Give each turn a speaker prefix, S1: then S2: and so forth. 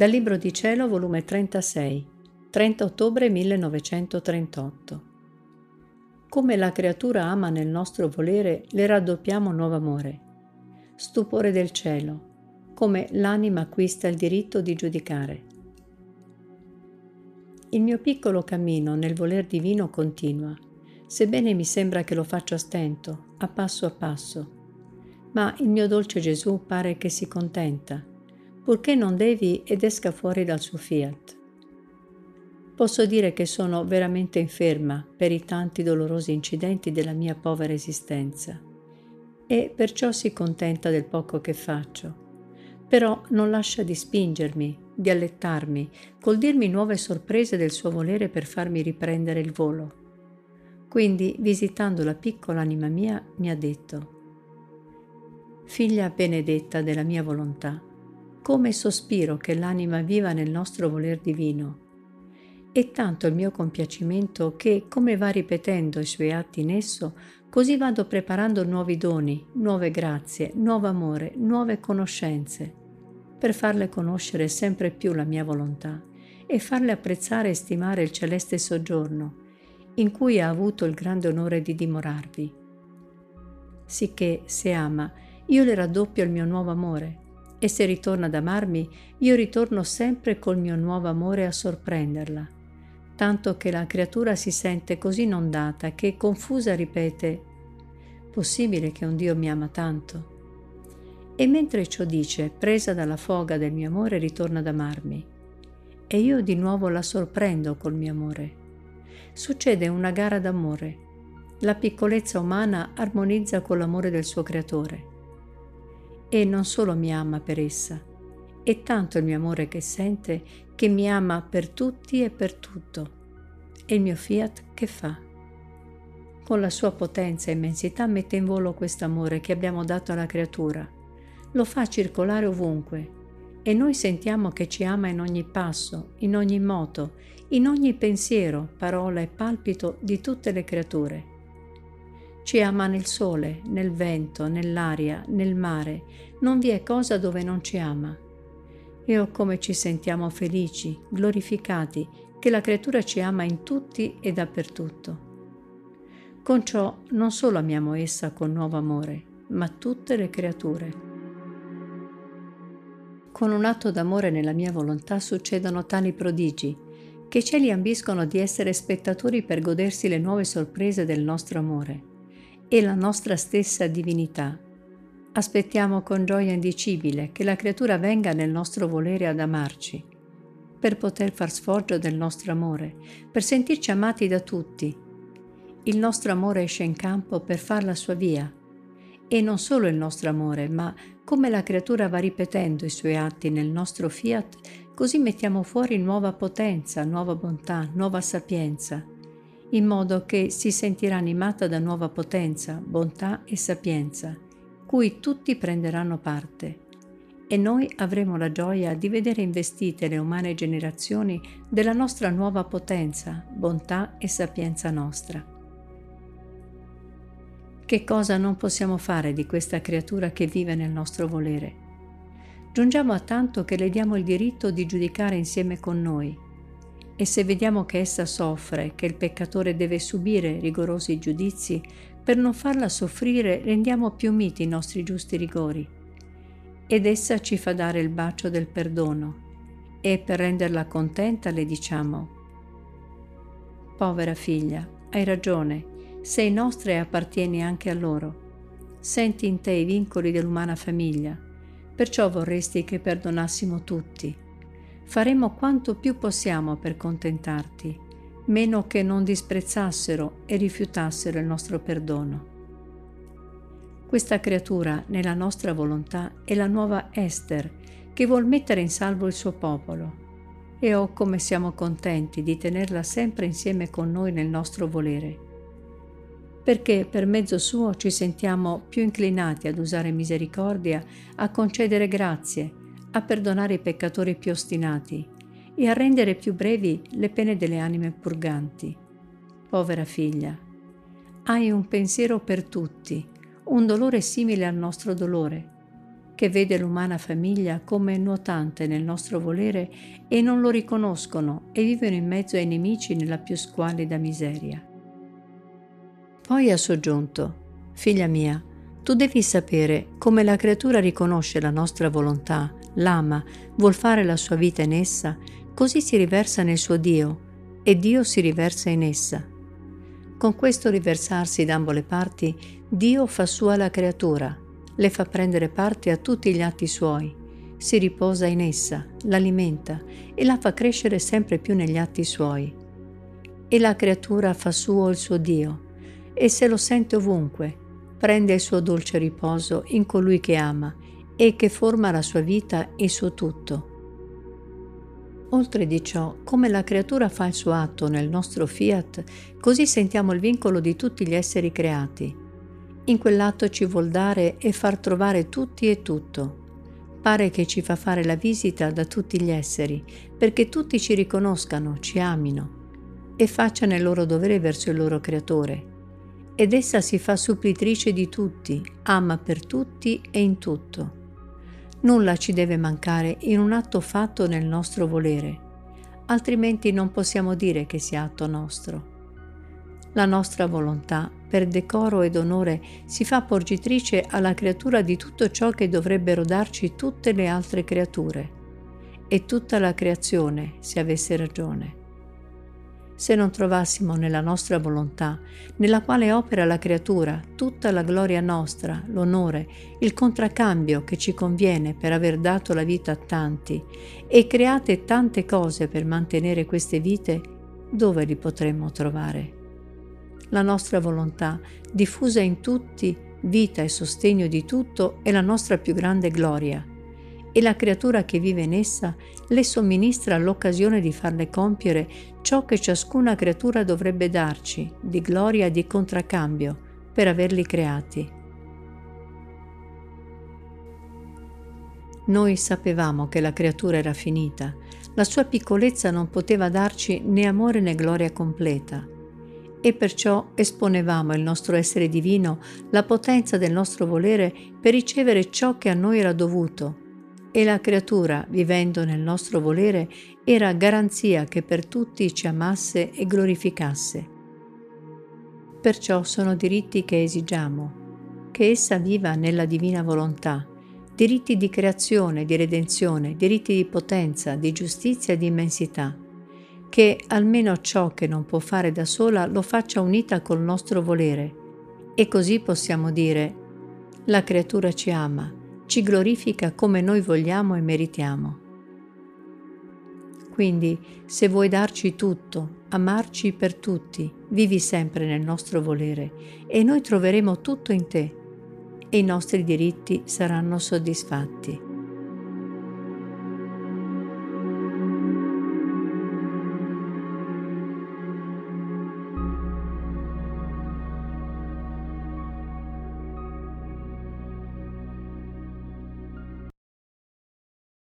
S1: Dal Libro di Cielo, volume 36, 30 ottobre 1938. Come la creatura ama nel nostro volere, le raddoppiamo nuovo amore. Stupore del cielo, come l'anima acquista il diritto di giudicare. Il mio piccolo cammino nel voler divino continua, sebbene mi sembra che lo faccio a stento, a passo a passo. Ma il mio dolce Gesù pare che si contenta purché non devi ed esca fuori dal suo fiat. Posso dire che sono veramente inferma per i tanti dolorosi incidenti della mia povera esistenza e perciò si contenta del poco che faccio. Però non lascia di spingermi, di allettarmi, col dirmi nuove sorprese del suo volere per farmi riprendere il volo. Quindi, visitando la piccola anima mia, mi ha detto, Figlia benedetta della mia volontà, come sospiro che l'anima viva nel nostro voler divino. E tanto il mio compiacimento che, come va ripetendo i suoi atti in esso, così vado preparando nuovi doni, nuove grazie, nuovo amore, nuove conoscenze, per farle conoscere sempre più la mia volontà e farle apprezzare e stimare il celeste soggiorno, in cui ha avuto il grande onore di dimorarvi. Sicché, se ama, io le raddoppio il mio nuovo amore, e se ritorna ad amarmi, io ritorno sempre col mio nuovo amore a sorprenderla, tanto che la creatura si sente così inondata che confusa ripete Possibile che un Dio mi ama tanto? E mentre ciò dice, presa dalla foga del mio amore, ritorna ad amarmi. E io di nuovo la sorprendo col mio amore. Succede una gara d'amore. La piccolezza umana armonizza con l'amore del suo creatore e non solo mi ama per essa, è tanto il mio amore che sente che mi ama per tutti e per tutto. E il mio fiat che fa? Con la sua potenza e immensità mette in volo questo amore che abbiamo dato alla creatura. Lo fa circolare ovunque e noi sentiamo che ci ama in ogni passo, in ogni moto, in ogni pensiero, parola e palpito di tutte le creature. Ci ama nel sole, nel vento, nell'aria, nel mare. Non vi è cosa dove non ci ama. E oh come ci sentiamo felici, glorificati, che la creatura ci ama in tutti e dappertutto. Con ciò non solo amiamo essa con nuovo amore, ma tutte le creature. Con un atto d'amore nella mia volontà succedono tali prodigi, che i cieli ambiscono di essere spettatori per godersi le nuove sorprese del nostro amore e la nostra stessa divinità. Aspettiamo con gioia indicibile che la creatura venga nel nostro volere ad amarci, per poter far sfoggio del nostro amore, per sentirci amati da tutti. Il nostro amore esce in campo per far la sua via. E non solo il nostro amore, ma come la creatura va ripetendo i suoi atti nel nostro fiat, così mettiamo fuori nuova potenza, nuova bontà, nuova sapienza, in modo che si sentirà animata da nuova potenza, bontà e sapienza, cui tutti prenderanno parte. E noi avremo la gioia di vedere investite le umane generazioni della nostra nuova potenza, bontà e sapienza nostra. Che cosa non possiamo fare di questa creatura che vive nel nostro volere? Giungiamo a tanto che le diamo il diritto di giudicare insieme con noi, e se vediamo che essa soffre, che il peccatore deve subire rigorosi giudizi, per non farla soffrire rendiamo più miti i nostri giusti rigori. Ed essa ci fa dare il bacio del perdono e per renderla contenta le diciamo, Povera figlia, hai ragione, sei nostra e appartieni anche a loro. Senti in te i vincoli dell'umana famiglia, perciò vorresti che perdonassimo tutti faremo quanto più possiamo per contentarti, meno che non disprezzassero e rifiutassero il nostro perdono. Questa creatura, nella nostra volontà, è la nuova Esther, che vuol mettere in salvo il suo popolo. E oh come siamo contenti di tenerla sempre insieme con noi nel nostro volere, perché per mezzo suo ci sentiamo più inclinati ad usare misericordia, a concedere grazie, a perdonare i peccatori più ostinati e a rendere più brevi le pene delle anime purganti. Povera figlia, hai un pensiero per tutti, un dolore simile al nostro dolore, che vede l'umana famiglia come nuotante nel nostro volere e non lo riconoscono e vivono in mezzo ai nemici nella più squallida miseria. Poi ha soggiunto, Figlia mia, tu devi sapere come la creatura riconosce la nostra volontà, l'ama, vuol fare la sua vita in essa, così si riversa nel suo Dio e Dio si riversa in essa. Con questo riversarsi da ambo le parti, Dio fa sua la creatura, le fa prendere parte a tutti gli atti suoi, si riposa in essa, l'alimenta e la fa crescere sempre più negli atti suoi. E la creatura fa suo il suo Dio, e se lo sente ovunque, prende il suo dolce riposo in colui che ama e che forma la sua vita e il suo tutto. Oltre di ciò, come la creatura fa il suo atto nel nostro fiat, così sentiamo il vincolo di tutti gli esseri creati. In quell'atto ci vuol dare e far trovare tutti e tutto. Pare che ci fa fare la visita da tutti gli esseri, perché tutti ci riconoscano, ci amino e facciano il loro dovere verso il loro creatore. Ed essa si fa supplitrice di tutti, ama per tutti e in tutto. Nulla ci deve mancare in un atto fatto nel nostro volere, altrimenti non possiamo dire che sia atto nostro. La nostra volontà, per decoro ed onore, si fa porgitrice alla creatura di tutto ciò che dovrebbero darci tutte le altre creature e tutta la creazione, se avesse ragione se non trovassimo nella nostra volontà, nella quale opera la creatura, tutta la gloria nostra, l'onore, il contraccambio che ci conviene per aver dato la vita a tanti e create tante cose per mantenere queste vite, dove li potremmo trovare? La nostra volontà, diffusa in tutti, vita e sostegno di tutto, è la nostra più grande gloria e la creatura che vive in essa le somministra l'occasione di farle compiere ciò che ciascuna creatura dovrebbe darci di gloria e di contraccambio per averli creati. Noi sapevamo che la creatura era finita, la sua piccolezza non poteva darci né amore né gloria completa e perciò esponevamo il nostro essere divino, la potenza del nostro volere per ricevere ciò che a noi era dovuto e la creatura, vivendo nel nostro volere, era garanzia che per tutti ci amasse e glorificasse. Perciò sono diritti che esigiamo, che essa viva nella divina volontà, diritti di creazione, di redenzione, diritti di potenza, di giustizia e di immensità, che almeno ciò che non può fare da sola lo faccia unita col nostro volere, e così possiamo dire, la creatura ci ama, ci glorifica come noi vogliamo e meritiamo. Quindi, se vuoi darci tutto, amarci per tutti, vivi sempre nel nostro volere e noi troveremo tutto in te e i nostri diritti saranno soddisfatti.